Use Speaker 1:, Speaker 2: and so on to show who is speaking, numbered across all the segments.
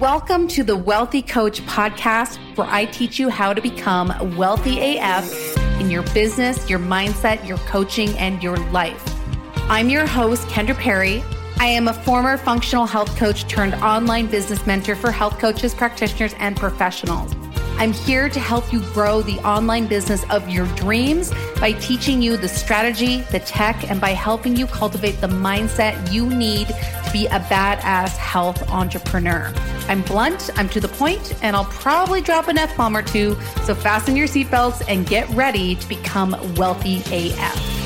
Speaker 1: Welcome to the Wealthy Coach podcast, where I teach you how to become wealthy AF in your business, your mindset, your coaching, and your life. I'm your host, Kendra Perry. I am a former functional health coach turned online business mentor for health coaches, practitioners, and professionals. I'm here to help you grow the online business of your dreams by teaching you the strategy, the tech, and by helping you cultivate the mindset you need be a badass health entrepreneur. I'm blunt, I'm to the point, and I'll probably drop an F bomb or two. So fasten your seatbelts and get ready to become wealthy AF.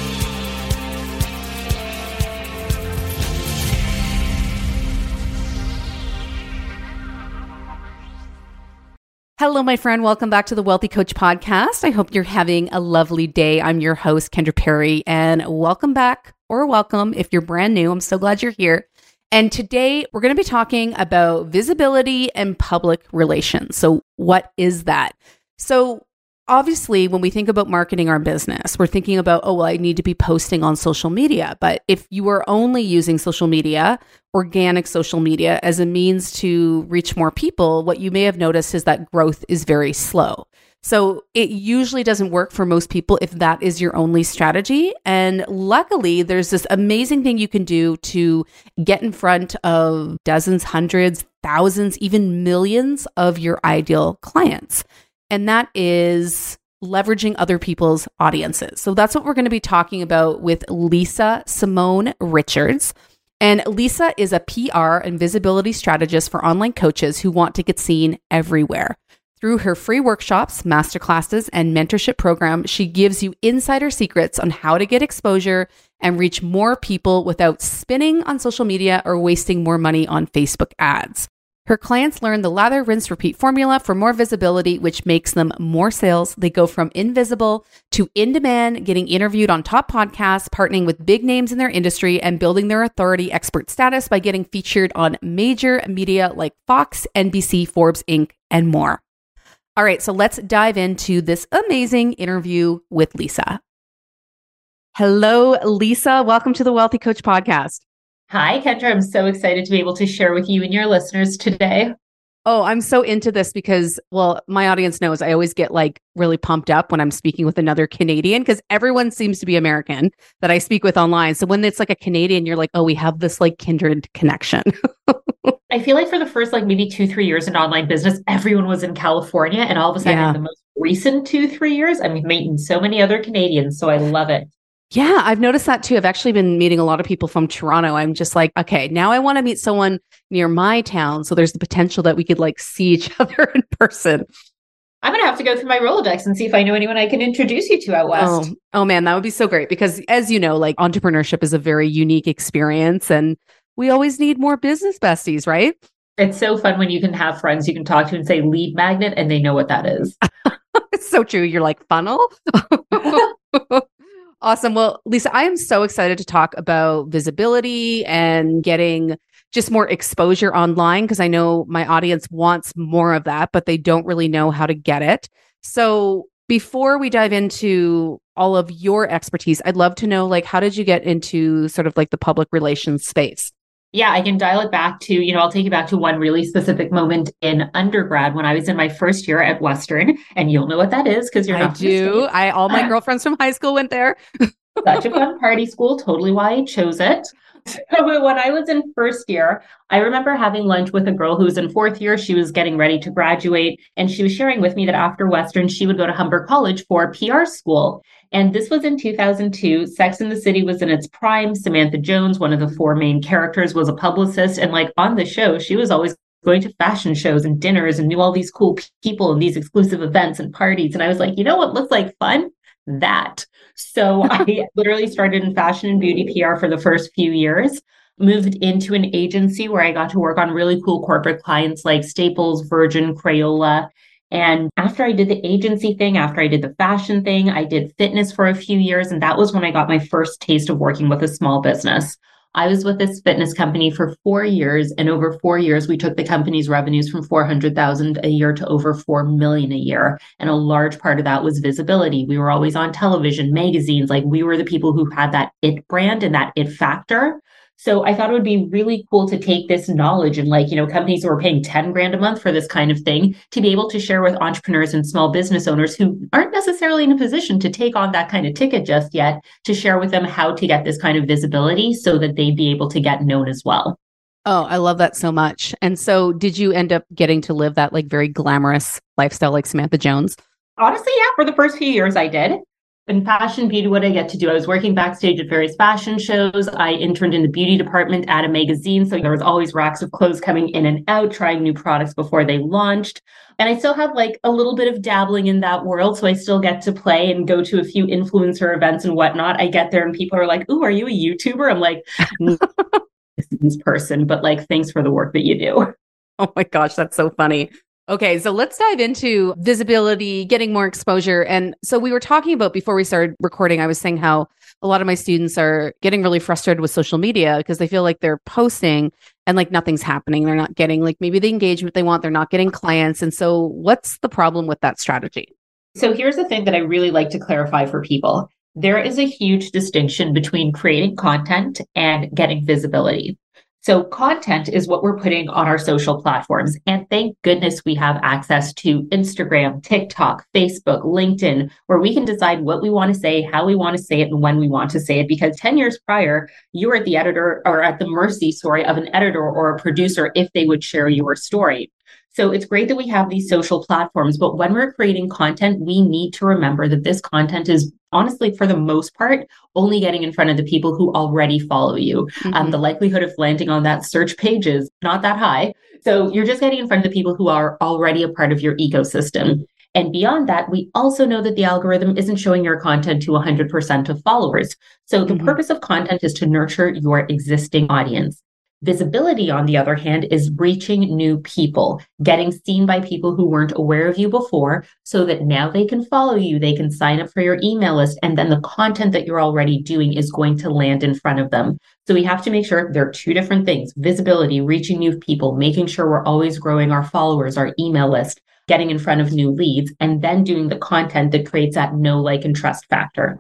Speaker 1: Hello, my friend. Welcome back to the Wealthy Coach Podcast. I hope you're having a lovely day. I'm your host, Kendra Perry, and welcome back or welcome if you're brand new. I'm so glad you're here. And today we're going to be talking about visibility and public relations. So, what is that? So, obviously, when we think about marketing our business, we're thinking about, oh, well, I need to be posting on social media. But if you are only using social media, organic social media, as a means to reach more people, what you may have noticed is that growth is very slow. So it usually doesn't work for most people if that is your only strategy. And luckily, there's this amazing thing you can do to get in front of dozens, hundreds, thousands, even millions of your ideal clients and that is leveraging other people's audiences. So that's what we're going to be talking about with Lisa Simone Richards. And Lisa is a PR and visibility strategist for online coaches who want to get seen everywhere. Through her free workshops, masterclasses, and mentorship program, she gives you insider secrets on how to get exposure and reach more people without spinning on social media or wasting more money on Facebook ads. Her clients learn the lather, rinse, repeat formula for more visibility, which makes them more sales. They go from invisible to in demand, getting interviewed on top podcasts, partnering with big names in their industry, and building their authority expert status by getting featured on major media like Fox, NBC, Forbes, Inc., and more. All right, so let's dive into this amazing interview with Lisa. Hello, Lisa. Welcome to the Wealthy Coach Podcast.
Speaker 2: Hi, Kendra. I'm so excited to be able to share with you and your listeners today.
Speaker 1: Oh, I'm so into this because, well, my audience knows I always get like really pumped up when I'm speaking with another Canadian because everyone seems to be American that I speak with online. So when it's like a Canadian, you're like, oh, we have this like kindred connection.
Speaker 2: I feel like for the first like maybe two, three years in online business, everyone was in California. And all of a sudden, yeah. in the most recent two, three years, I'm meeting so many other Canadians. So I love it.
Speaker 1: Yeah, I've noticed that too. I've actually been meeting a lot of people from Toronto. I'm just like, okay, now I want to meet someone near my town. So there's the potential that we could like see each other in person.
Speaker 2: I'm gonna have to go through my Rolodex and see if I know anyone I can introduce you to out oh, west.
Speaker 1: Oh, oh man, that would be so great because as you know, like entrepreneurship is a very unique experience and we always need more business besties, right?
Speaker 2: It's so fun when you can have friends you can talk to and say lead magnet and they know what that is.
Speaker 1: it's so true. You're like funnel. Awesome. Well, Lisa, I am so excited to talk about visibility and getting just more exposure online because I know my audience wants more of that, but they don't really know how to get it. So, before we dive into all of your expertise, I'd love to know like how did you get into sort of like the public relations space?
Speaker 2: Yeah, I can dial it back to, you know, I'll take you back to one really specific moment in undergrad when I was in my first year at Western. And you'll know what that is because you're not.
Speaker 1: I do. I all my girlfriends from high school went there.
Speaker 2: Such a fun party school. Totally why I chose it. So when I was in first year, I remember having lunch with a girl who was in fourth year. She was getting ready to graduate, and she was sharing with me that after Western, she would go to Humber College for PR school. And this was in 2002. Sex and the City was in its prime. Samantha Jones, one of the four main characters, was a publicist. And like on the show, she was always going to fashion shows and dinners and knew all these cool people and these exclusive events and parties. And I was like, you know what looks like fun? That. So I literally started in fashion and beauty PR for the first few years, moved into an agency where I got to work on really cool corporate clients like Staples, Virgin, Crayola. And after I did the agency thing, after I did the fashion thing, I did fitness for a few years. And that was when I got my first taste of working with a small business. I was with this fitness company for four years, and over four years, we took the company's revenues from 400,000 a year to over 4 million a year. And a large part of that was visibility. We were always on television, magazines, like we were the people who had that it brand and that it factor. So I thought it would be really cool to take this knowledge and like, you know, companies who are paying 10 grand a month for this kind of thing to be able to share with entrepreneurs and small business owners who aren't necessarily in a position to take on that kind of ticket just yet, to share with them how to get this kind of visibility so that they'd be able to get known as well.
Speaker 1: Oh, I love that so much. And so did you end up getting to live that like very glamorous lifestyle like Samantha Jones?
Speaker 2: Honestly, yeah, for the first few years I did in fashion beauty, what I get to do, I was working backstage at various fashion shows. I interned in the beauty department at a magazine. So there was always racks of clothes coming in and out, trying new products before they launched. And I still have like a little bit of dabbling in that world. So I still get to play and go to a few influencer events and whatnot. I get there and people are like, Ooh, are you a YouTuber? I'm like, this person, but like, thanks for the work that you do.
Speaker 1: Oh my gosh, that's so funny. Okay, so let's dive into visibility, getting more exposure. And so we were talking about before we started recording, I was saying how a lot of my students are getting really frustrated with social media because they feel like they're posting and like nothing's happening. They're not getting like maybe the engagement they want, they're not getting clients. And so what's the problem with that strategy?
Speaker 2: So here's the thing that I really like to clarify for people. There is a huge distinction between creating content and getting visibility. So content is what we're putting on our social platforms. And thank goodness we have access to Instagram, TikTok, Facebook, LinkedIn, where we can decide what we want to say, how we want to say it, and when we want to say it. Because 10 years prior, you were at the editor or at the mercy, sorry, of an editor or a producer if they would share your story. So it's great that we have these social platforms, but when we're creating content, we need to remember that this content is honestly, for the most part, only getting in front of the people who already follow you. Mm-hmm. Um, the likelihood of landing on that search page is not that high. So you're just getting in front of the people who are already a part of your ecosystem. And beyond that, we also know that the algorithm isn't showing your content to 100% of followers. So the mm-hmm. purpose of content is to nurture your existing audience. Visibility, on the other hand, is reaching new people, getting seen by people who weren't aware of you before, so that now they can follow you, they can sign up for your email list, and then the content that you're already doing is going to land in front of them. So we have to make sure there are two different things visibility, reaching new people, making sure we're always growing our followers, our email list, getting in front of new leads, and then doing the content that creates that know, like, and trust factor.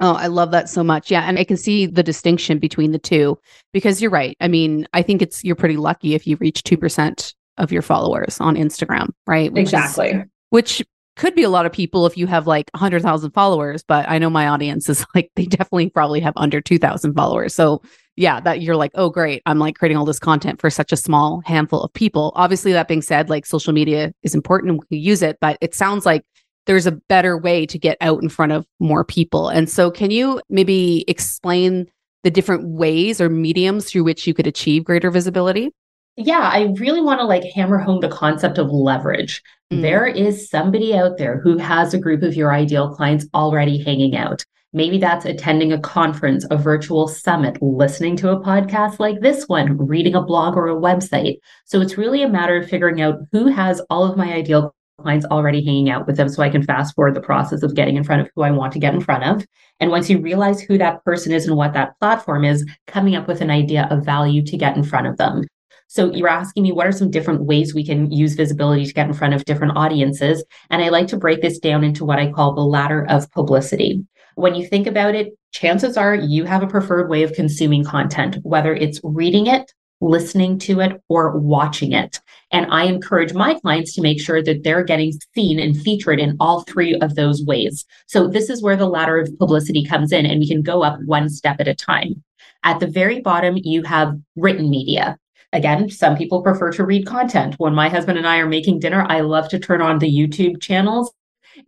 Speaker 1: Oh, I love that so much. Yeah. And I can see the distinction between the two because you're right. I mean, I think it's, you're pretty lucky if you reach 2% of your followers on Instagram, right?
Speaker 2: Which exactly. Is,
Speaker 1: which could be a lot of people if you have like 100,000 followers, but I know my audience is like, they definitely probably have under 2,000 followers. So, yeah, that you're like, oh, great. I'm like creating all this content for such a small handful of people. Obviously, that being said, like social media is important and we use it, but it sounds like there's a better way to get out in front of more people. And so, can you maybe explain the different ways or mediums through which you could achieve greater visibility?
Speaker 2: Yeah, I really want to like hammer home the concept of leverage. Mm. There is somebody out there who has a group of your ideal clients already hanging out. Maybe that's attending a conference, a virtual summit, listening to a podcast like this one, reading a blog or a website. So it's really a matter of figuring out who has all of my ideal clients already hanging out with them so I can fast forward the process of getting in front of who I want to get in front of. And once you realize who that person is and what that platform is, coming up with an idea of value to get in front of them. So you're asking me what are some different ways we can use visibility to get in front of different audiences? And I like to break this down into what I call the ladder of publicity. When you think about it, chances are you have a preferred way of consuming content, whether it's reading it, listening to it, or watching it. And I encourage my clients to make sure that they're getting seen and featured in all three of those ways. So this is where the ladder of publicity comes in, and we can go up one step at a time. At the very bottom, you have written media. Again, some people prefer to read content. When my husband and I are making dinner, I love to turn on the YouTube channels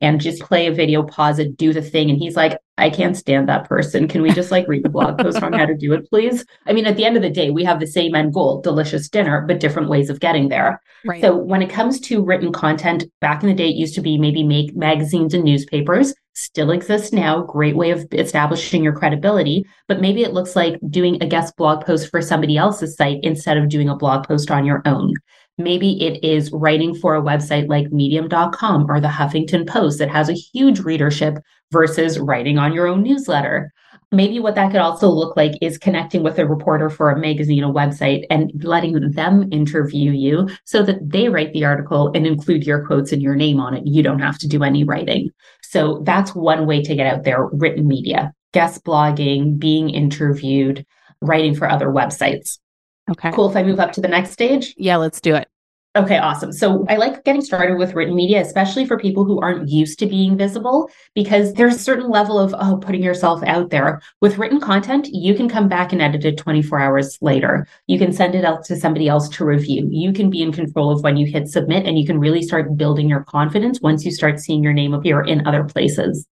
Speaker 2: and just play a video, pause it, do the thing. And he's like, I can't stand that person. Can we just like read the blog post on how to do it, please? I mean, at the end of the day, we have the same end goal delicious dinner, but different ways of getting there. Right. So when it comes to written content, back in the day, it used to be maybe make magazines and newspapers, still exists now. Great way of establishing your credibility. But maybe it looks like doing a guest blog post for somebody else's site instead of doing a blog post on your own. Maybe it is writing for a website like medium.com or the Huffington Post that has a huge readership versus writing on your own newsletter. Maybe what that could also look like is connecting with a reporter for a magazine, a website, and letting them interview you so that they write the article and include your quotes and your name on it. You don't have to do any writing. So that's one way to get out there written media, guest blogging, being interviewed. writing for other websites.
Speaker 1: Okay.
Speaker 2: Cool. If I move up to the next stage.
Speaker 1: Yeah, let's do it.
Speaker 2: Okay, awesome. So I like getting started with written media, especially for people who aren't used to being visible, because there's a certain level of, oh, putting yourself out there. With written content, you can come back and edit it 24 hours later. You can send it out to somebody else to review. You can be in control of when you hit submit, and you can really start building your confidence once you start seeing your name appear in other places.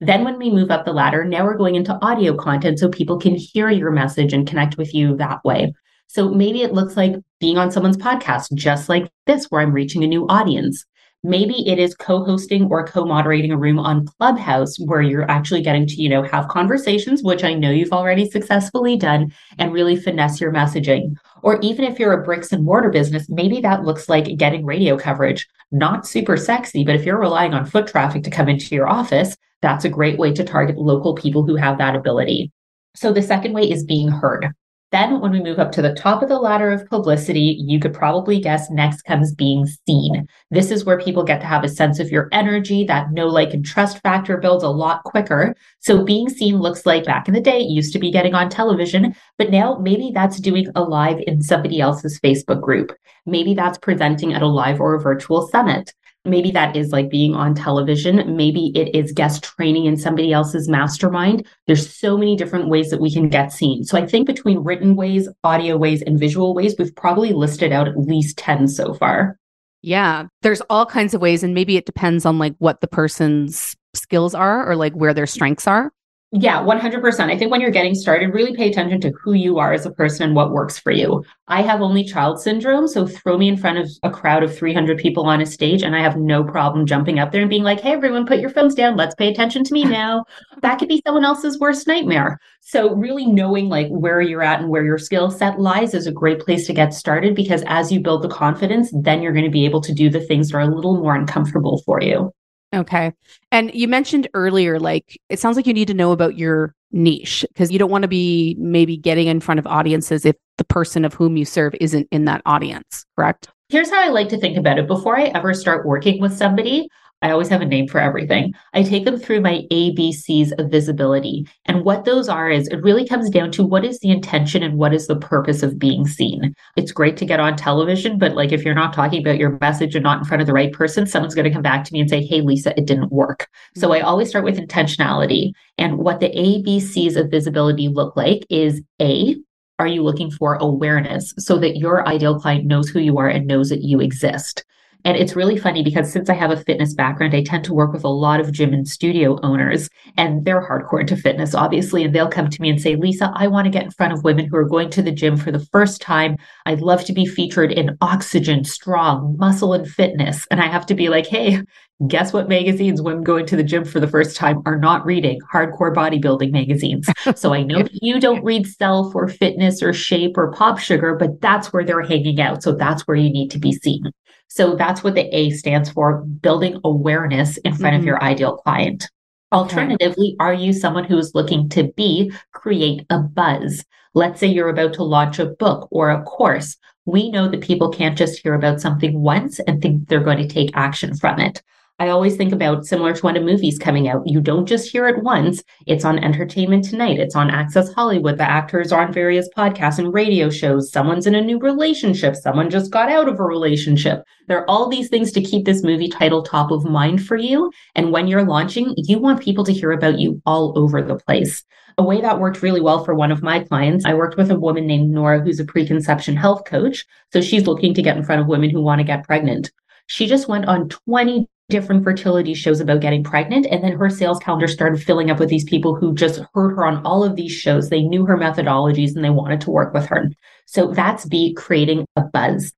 Speaker 2: Then, when we move up the ladder, now we're going into audio content so people can hear your message and connect with you that way. So maybe it looks like being on someone's podcast, just like this, where I'm reaching a new audience. Maybe it is co-hosting or co-moderating a room on Clubhouse where you're actually getting to, you know, have conversations, which I know you've already successfully done, and really finesse your messaging. Or even if you're a bricks and mortar business, maybe that looks like getting radio coverage. Not super sexy, but if you're relying on foot traffic to come into your office, that's a great way to target local people who have that ability. So the second way is being heard. Then, when we move up to the top of the ladder of publicity, you could probably guess next comes being seen. This is where people get to have a sense of your energy. That know, like, and trust factor builds a lot quicker. So, being seen looks like back in the day, it used to be getting on television, but now maybe that's doing a live in somebody else's Facebook group. Maybe that's presenting at a live or a virtual summit. Maybe that is like being on television. Maybe it is guest training in somebody else's mastermind. There's so many different ways that we can get seen. So I think between written ways, audio ways, and visual ways, we've probably listed out at least 10 so far.
Speaker 1: Yeah, there's all kinds of ways. And maybe it depends on like what the person's skills are or like where their strengths are.
Speaker 2: Yeah, 100%. I think when you're getting started, really pay attention to who you are as a person and what works for you. I have only child syndrome. So throw me in front of a crowd of 300 people on a stage, and I have no problem jumping up there and being like, hey, everyone, put your phones down. Let's pay attention to me now. that could be someone else's worst nightmare. So really knowing like where you're at and where your skill set lies is a great place to get started because as you build the confidence, then you're going to be able to do the things that are a little more uncomfortable for you.
Speaker 1: Okay. And you mentioned earlier, like, it sounds like you need to know about your niche because you don't want to be maybe getting in front of audiences if the person of whom you serve isn't in that audience, correct?
Speaker 2: Here's how I like to think about it. Before I ever start working with somebody, I always have a name for everything. I take them through my ABCs of visibility. And what those are is it really comes down to what is the intention and what is the purpose of being seen. It's great to get on television, but like if you're not talking about your message and not in front of the right person, someone's going to come back to me and say, Hey, Lisa, it didn't work. So I mm-hmm. always start with intentionality. And what the ABCs of visibility look like is A, are you looking for awareness so that your ideal client knows who you are and knows that you exist? And it's really funny because since I have a fitness background, I tend to work with a lot of gym and studio owners, and they're hardcore into fitness, obviously. And they'll come to me and say, Lisa, I want to get in front of women who are going to the gym for the first time. I'd love to be featured in Oxygen, Strong, Muscle, and Fitness. And I have to be like, hey, guess what magazines women going to the gym for the first time are not reading hardcore bodybuilding magazines. so I know you don't read Self or Fitness or Shape or Pop Sugar, but that's where they're hanging out. So that's where you need to be seen. So that's what the A stands for building awareness in front mm-hmm. of your ideal client. Alternatively, okay. are you someone who is looking to be create a buzz? Let's say you're about to launch a book or a course. We know that people can't just hear about something once and think they're going to take action from it. I always think about similar to when a movie's coming out. You don't just hear it once. It's on Entertainment Tonight. It's on Access Hollywood. The actors are on various podcasts and radio shows. Someone's in a new relationship. Someone just got out of a relationship. There are all these things to keep this movie title top of mind for you. And when you're launching, you want people to hear about you all over the place. A way that worked really well for one of my clients, I worked with a woman named Nora who's a preconception health coach. So she's looking to get in front of women who want to get pregnant. She just went on 20 different fertility shows about getting pregnant. And then her sales calendar started filling up with these people who just heard her on all of these shows. They knew her methodologies and they wanted to work with her. So that's B, creating a buzz.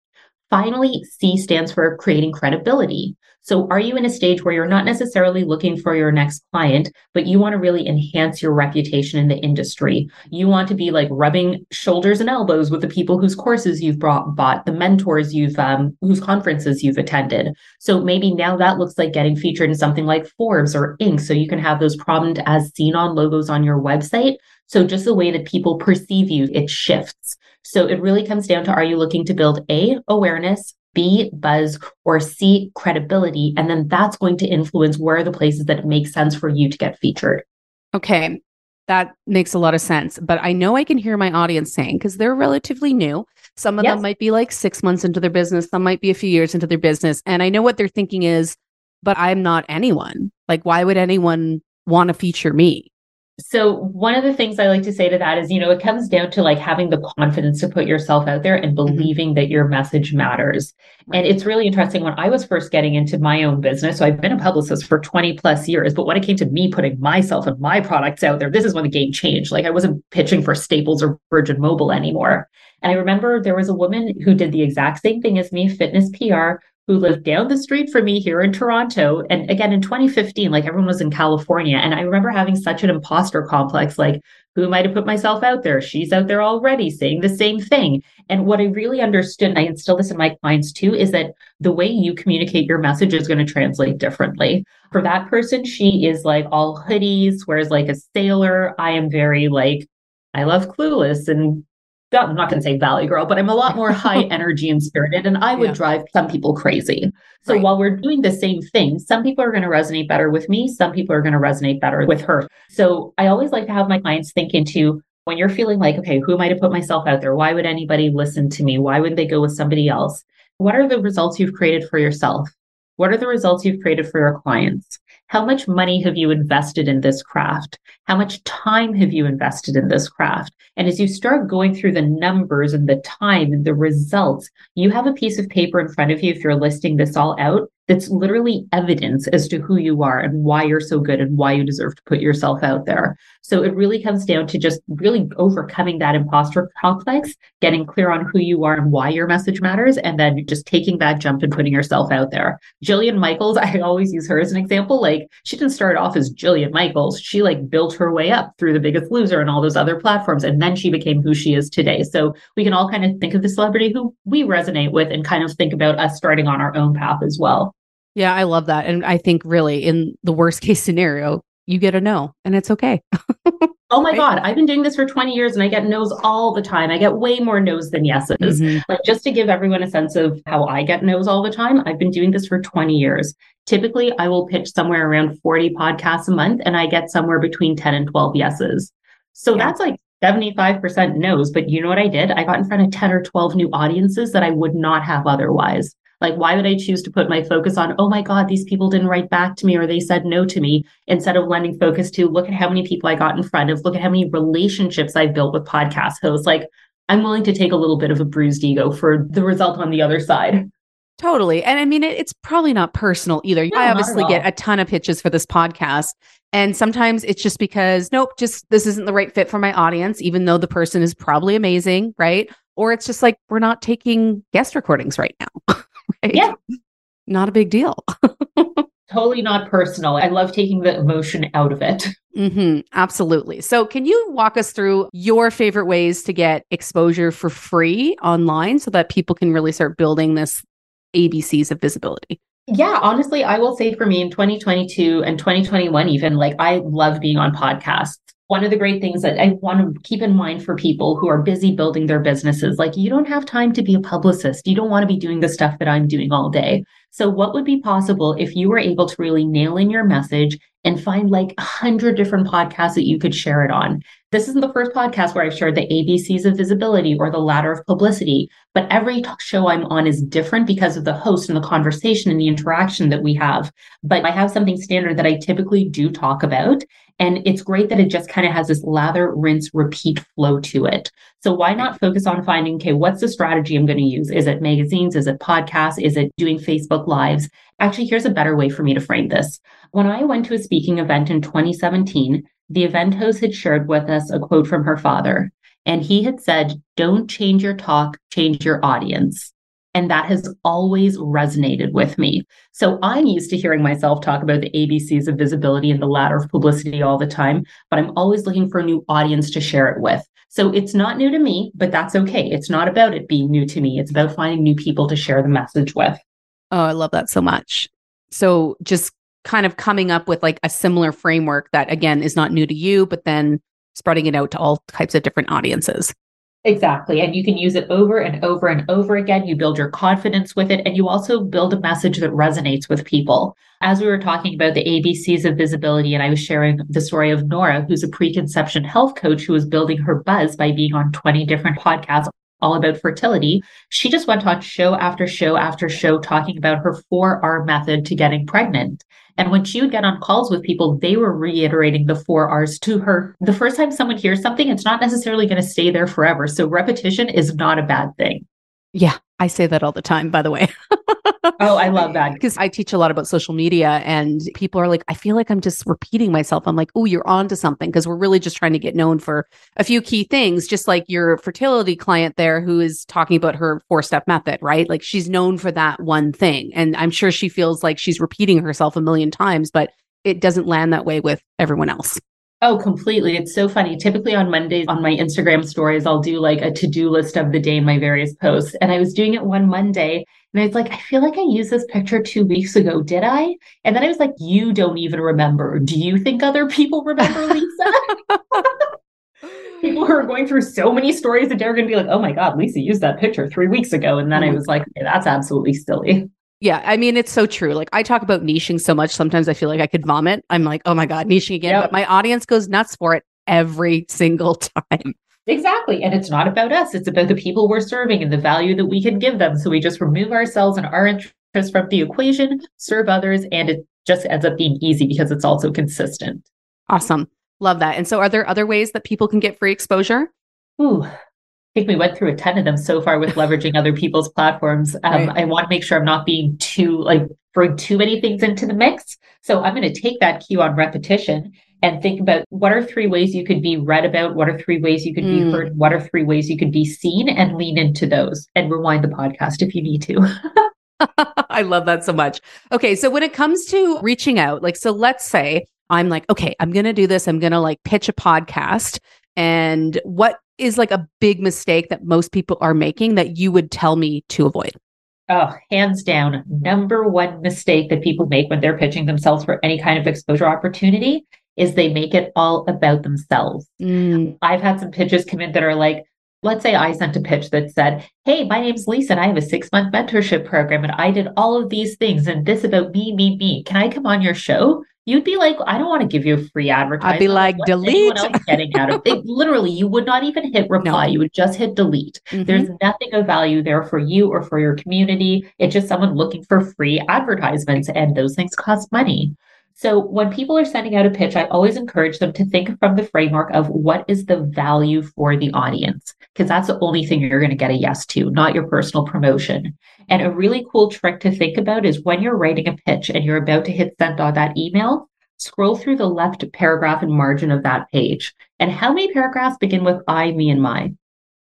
Speaker 2: Finally, C stands for creating credibility. So, are you in a stage where you're not necessarily looking for your next client, but you want to really enhance your reputation in the industry? You want to be like rubbing shoulders and elbows with the people whose courses you've brought, bought, the mentors you've, um, whose conferences you've attended. So, maybe now that looks like getting featured in something like Forbes or Inc. So, you can have those prominent as seen on logos on your website. So, just the way that people perceive you, it shifts. So, it really comes down to are you looking to build A, awareness, B, buzz, or C, credibility. And then that's going to influence where are the places that it makes sense for you to get featured.
Speaker 1: Okay. That makes a lot of sense. But I know I can hear my audience saying, because they're relatively new, some of yes. them might be like six months into their business, some might be a few years into their business. And I know what they're thinking is, but I'm not anyone. Like, why would anyone want to feature me?
Speaker 2: So one of the things I like to say to that is, you know, it comes down to like having the confidence to put yourself out there and mm-hmm. believing that your message matters. And it's really interesting when I was first getting into my own business. So I've been a publicist for 20 plus years, but when it came to me putting myself and my products out there, this is when the game changed. Like I wasn't pitching for Staples or Virgin Mobile anymore. And I remember there was a woman who did the exact same thing as me, fitness PR, who lived down the street from me here in Toronto. And again, in 2015, like everyone was in California. And I remember having such an imposter complex like, who might have put myself out there? She's out there already saying the same thing. And what I really understood, and I instill this in my clients too, is that the way you communicate your message is going to translate differently. For that person, she is like all hoodies, wears like a sailor. I am very like, I love Clueless and I'm not going to say Valley Girl, but I'm a lot more high energy and spirited, and I would yeah. drive some people crazy. So right. while we're doing the same thing, some people are going to resonate better with me, some people are going to resonate better with her. So I always like to have my clients think into when you're feeling like, okay, who am I to put myself out there? Why would anybody listen to me? Why would they go with somebody else? What are the results you've created for yourself? What are the results you've created for your clients? How much money have you invested in this craft? How much time have you invested in this craft? And as you start going through the numbers and the time and the results, you have a piece of paper in front of you if you're listing this all out that's literally evidence as to who you are and why you're so good and why you deserve to put yourself out there. So it really comes down to just really overcoming that imposter complex, getting clear on who you are and why your message matters, and then just taking that jump and putting yourself out there. Jillian Michaels, I always use her as an example. Like she didn't start off as Jillian Michaels. She like built her way up through the biggest loser and all those other platforms. And then she became who she is today. So we can all kind of think of the celebrity who we resonate with and kind of think about us starting on our own path as well.
Speaker 1: Yeah, I love that. And I think really in the worst case scenario, you get a no and it's okay.
Speaker 2: oh my right? God, I've been doing this for 20 years and I get no's all the time. I get way more no's than yeses. Mm-hmm. Like just to give everyone a sense of how I get no's all the time, I've been doing this for 20 years. Typically, I will pitch somewhere around 40 podcasts a month and I get somewhere between 10 and 12 yeses. So yeah. that's like 75% no's. But you know what I did? I got in front of 10 or 12 new audiences that I would not have otherwise. Like, why would I choose to put my focus on, oh my God, these people didn't write back to me or they said no to me, instead of lending focus to look at how many people I got in front of, look at how many relationships I've built with podcast hosts. Like, I'm willing to take a little bit of a bruised ego for the result on the other side.
Speaker 1: Totally. And I mean, it, it's probably not personal either. No, I obviously get a ton of pitches for this podcast. And sometimes it's just because, nope, just this isn't the right fit for my audience, even though the person is probably amazing. Right. Or it's just like, we're not taking guest recordings right now.
Speaker 2: Yeah.
Speaker 1: Not a big deal.
Speaker 2: totally not personal. I love taking the emotion out of it.
Speaker 1: Mm-hmm, absolutely. So, can you walk us through your favorite ways to get exposure for free online so that people can really start building this ABCs of visibility?
Speaker 2: Yeah, honestly, I will say for me in 2022 and 2021, even like I love being on podcasts one of the great things that I want to keep in mind for people who are busy building their businesses, like you don't have time to be a publicist. You don't want to be doing the stuff that I'm doing all day. So, what would be possible if you were able to really nail in your message and find like a hundred different podcasts that you could share it on? This isn't the first podcast where I've shared the ABCs of visibility or the ladder of publicity, but every show I'm on is different because of the host and the conversation and the interaction that we have. But I have something standard that I typically do talk about. And it's great that it just kind of has this lather, rinse, repeat flow to it. So why not focus on finding, okay, what's the strategy I'm going to use? Is it magazines? Is it podcasts? Is it doing Facebook lives? Actually, here's a better way for me to frame this. When I went to a speaking event in 2017, the event host had shared with us a quote from her father. And he had said, Don't change your talk, change your audience. And that has always resonated with me. So I'm used to hearing myself talk about the ABCs of visibility and the ladder of publicity all the time, but I'm always looking for a new audience to share it with. So it's not new to me, but that's okay. It's not about it being new to me. It's about finding new people to share the message with.
Speaker 1: Oh, I love that so much. So just kind of coming up with like a similar framework that again is not new to you, but then spreading it out to all types of different audiences.
Speaker 2: Exactly. And you can use it over and over and over again. You build your confidence with it, and you also build a message that resonates with people. As we were talking about the ABCs of visibility, and I was sharing the story of Nora, who's a preconception health coach who was building her buzz by being on 20 different podcasts all about fertility. She just went on show after show after show talking about her 4R method to getting pregnant. And when she would get on calls with people, they were reiterating the four R's to her. The first time someone hears something, it's not necessarily going to stay there forever. So repetition is not a bad thing.
Speaker 1: Yeah, I say that all the time, by the way.
Speaker 2: oh, I love that.
Speaker 1: Because I teach a lot about social media and people are like, I feel like I'm just repeating myself. I'm like, oh, you're on to something because we're really just trying to get known for a few key things, just like your fertility client there who is talking about her four step method, right? Like she's known for that one thing. And I'm sure she feels like she's repeating herself a million times, but it doesn't land that way with everyone else.
Speaker 2: Oh, completely. It's so funny. Typically on Mondays on my Instagram stories, I'll do like a to do list of the day in my various posts. And I was doing it one Monday and I was like, I feel like I used this picture two weeks ago. Did I? And then I was like, you don't even remember. Do you think other people remember, Lisa? people who are going through so many stories that they're going to be like, oh my God, Lisa used that picture three weeks ago. And then I mm-hmm. was like, okay, that's absolutely silly.
Speaker 1: Yeah, I mean, it's so true. Like, I talk about niching so much. Sometimes I feel like I could vomit. I'm like, oh my God, niching again. Yep. But my audience goes nuts for it every single time.
Speaker 2: Exactly. And it's not about us, it's about the people we're serving and the value that we can give them. So we just remove ourselves and our interests from the equation, serve others, and it just ends up being easy because it's also consistent.
Speaker 1: Awesome. Love that. And so, are there other ways that people can get free exposure?
Speaker 2: Ooh, I think we went through a ton of them so far with leveraging other people's platforms. Um, right. I want to make sure I'm not being too like throwing too many things into the mix. So I'm going to take that cue on repetition and think about what are three ways you could be read about, what are three ways you could mm. be heard, what are three ways you could be seen, and lean into those and rewind the podcast if you need to.
Speaker 1: I love that so much. Okay, so when it comes to reaching out, like, so let's say I'm like, okay, I'm going to do this. I'm going to like pitch a podcast. And what is like a big mistake that most people are making that you would tell me to avoid?
Speaker 2: Oh, hands down, number one mistake that people make when they're pitching themselves for any kind of exposure opportunity is they make it all about themselves. Mm. I've had some pitches come in that are like, let's say I sent a pitch that said, Hey, my name's Lisa and I have a six month mentorship program and I did all of these things and this about me, me, me. Can I come on your show? you'd be like, I don't want to give you a free advertisement.
Speaker 1: I'd be like, What's delete.
Speaker 2: getting out of it? Literally, you would not even hit reply. No. You would just hit delete. Mm-hmm. There's nothing of value there for you or for your community. It's just someone looking for free advertisements, and those things cost money. So when people are sending out a pitch, I always encourage them to think from the framework of what is the value for the audience, because that's the only thing you're going to get a yes to, not your personal promotion. And a really cool trick to think about is when you're writing a pitch and you're about to hit send on that email, scroll through the left paragraph and margin of that page. And how many paragraphs begin with I, me, and my?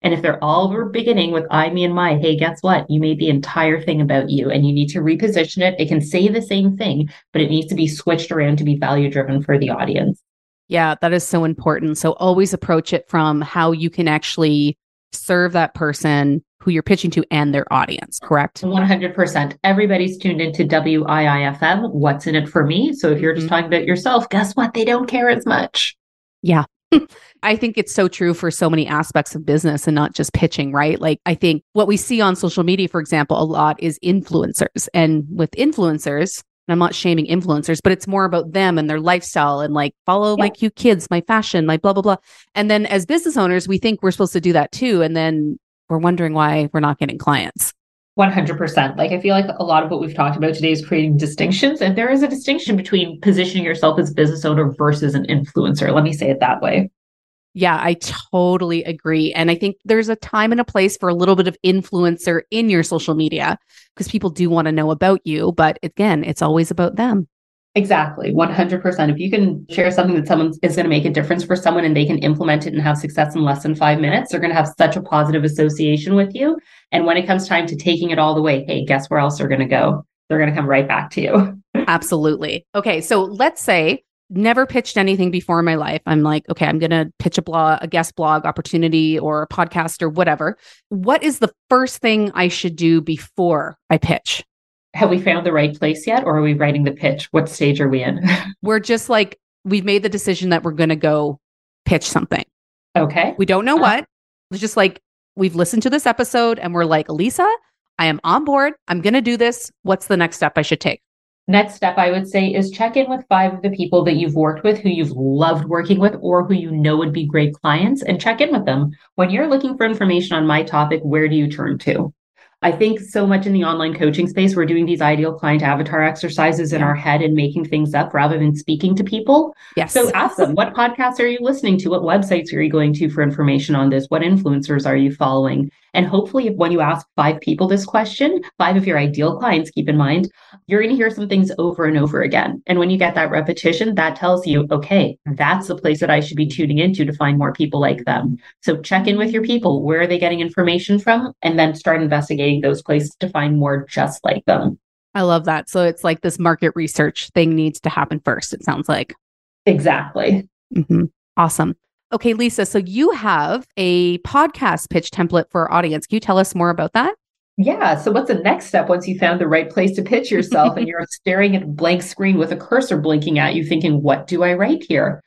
Speaker 2: And if they're all beginning with I, me, and my, hey, guess what? You made the entire thing about you and you need to reposition it. It can say the same thing, but it needs to be switched around to be value driven for the audience.
Speaker 1: Yeah, that is so important. So always approach it from how you can actually serve that person who you're pitching to and their audience, correct?
Speaker 2: 100%. Everybody's tuned into WIIFM. What's in it for me? So if you're mm-hmm. just talking about yourself, guess what? They don't care as much.
Speaker 1: Yeah. I think it's so true for so many aspects of business and not just pitching, right? Like, I think what we see on social media, for example, a lot is influencers. And with influencers, and I'm not shaming influencers, but it's more about them and their lifestyle and like follow yeah. my cute kids, my fashion, my blah, blah, blah. And then as business owners, we think we're supposed to do that too. And then we're wondering why we're not getting clients.
Speaker 2: 100%. Like, I feel like a lot of what we've talked about today is creating distinctions. And there is a distinction between positioning yourself as business owner versus an influencer. Let me say it that way.
Speaker 1: Yeah, I totally agree. And I think there's a time and a place for a little bit of influencer in your social media because people do want to know about you. But again, it's always about them.
Speaker 2: Exactly. 100%. If you can share something that someone is going to make a difference for someone and they can implement it and have success in less than five minutes, they're going to have such a positive association with you. And when it comes time to taking it all the way, hey, guess where else they're going to go? They're going to come right back to you.
Speaker 1: Absolutely. Okay. So let's say never pitched anything before in my life. I'm like, okay, I'm going to pitch a blog, a guest blog opportunity or a podcast or whatever. What is the first thing I should do before I pitch?
Speaker 2: Have we found the right place yet or are we writing the pitch? What stage are we in?
Speaker 1: we're just like, we've made the decision that we're going to go pitch something.
Speaker 2: Okay.
Speaker 1: We don't know uh, what. It's just like, we've listened to this episode and we're like, Lisa, I am on board. I'm going to do this. What's the next step I should take?
Speaker 2: Next step, I would say, is check in with five of the people that you've worked with, who you've loved working with, or who you know would be great clients, and check in with them. When you're looking for information on my topic, where do you turn to? I think so much in the online coaching space, we're doing these ideal client avatar exercises in our head and making things up rather than speaking to people.
Speaker 1: Yes.
Speaker 2: So ask them, what podcasts are you listening to? What websites are you going to for information on this? What influencers are you following? And hopefully, if when you ask five people this question, five of your ideal clients, keep in mind, you're going to hear some things over and over again. And when you get that repetition, that tells you, okay, that's the place that I should be tuning into to find more people like them. So check in with your people. Where are they getting information from? And then start investigating those places to find more just like them.
Speaker 1: I love that. So it's like this market research thing needs to happen first, it sounds like.
Speaker 2: Exactly.
Speaker 1: Mm-hmm. Awesome. Okay, Lisa, so you have a podcast pitch template for our audience. Can you tell us more about that?
Speaker 2: Yeah. So, what's the next step once you found the right place to pitch yourself and you're staring at a blank screen with a cursor blinking at you, thinking, what do I write here?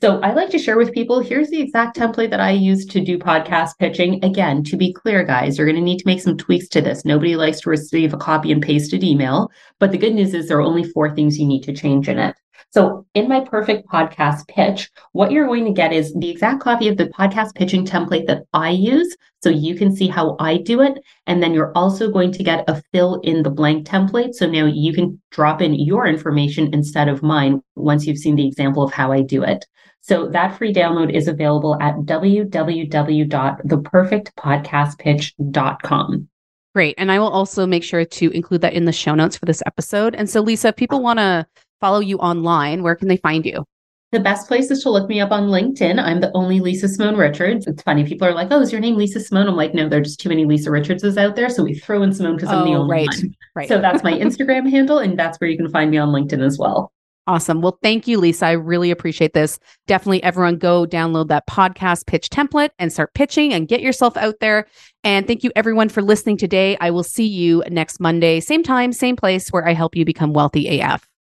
Speaker 2: So, I like to share with people here's the exact template that I use to do podcast pitching. Again, to be clear, guys, you're going to need to make some tweaks to this. Nobody likes to receive a copy and pasted email. But the good news is there are only four things you need to change in it. So, in my perfect podcast pitch, what you're going to get is the exact copy of the podcast pitching template that I use. So you can see how I do it. And then you're also going to get a fill in the blank template. So now you can drop in your information instead of mine once you've seen the example of how I do it. So that free download is available at www.theperfectpodcastpitch.com.
Speaker 1: Great. And I will also make sure to include that in the show notes for this episode. And so, Lisa, if people want to follow you online, where can they find you?
Speaker 2: The best place is to look me up on LinkedIn. I'm the only Lisa Simone Richards. It's funny. People are like, oh, is your name Lisa Simone? I'm like, no, there are just too many Lisa Richardses out there. So we throw in Simone because I'm the
Speaker 1: Oh,
Speaker 2: only
Speaker 1: right.
Speaker 2: one.
Speaker 1: Right.
Speaker 2: So that's my Instagram handle. And that's where you can find me on LinkedIn as well.
Speaker 1: Awesome. Well, thank you, Lisa. I really appreciate this. Definitely, everyone go download that podcast pitch template and start pitching and get yourself out there. And thank you, everyone, for listening today. I will see you next Monday, same time, same place, where I help you become wealthy AF.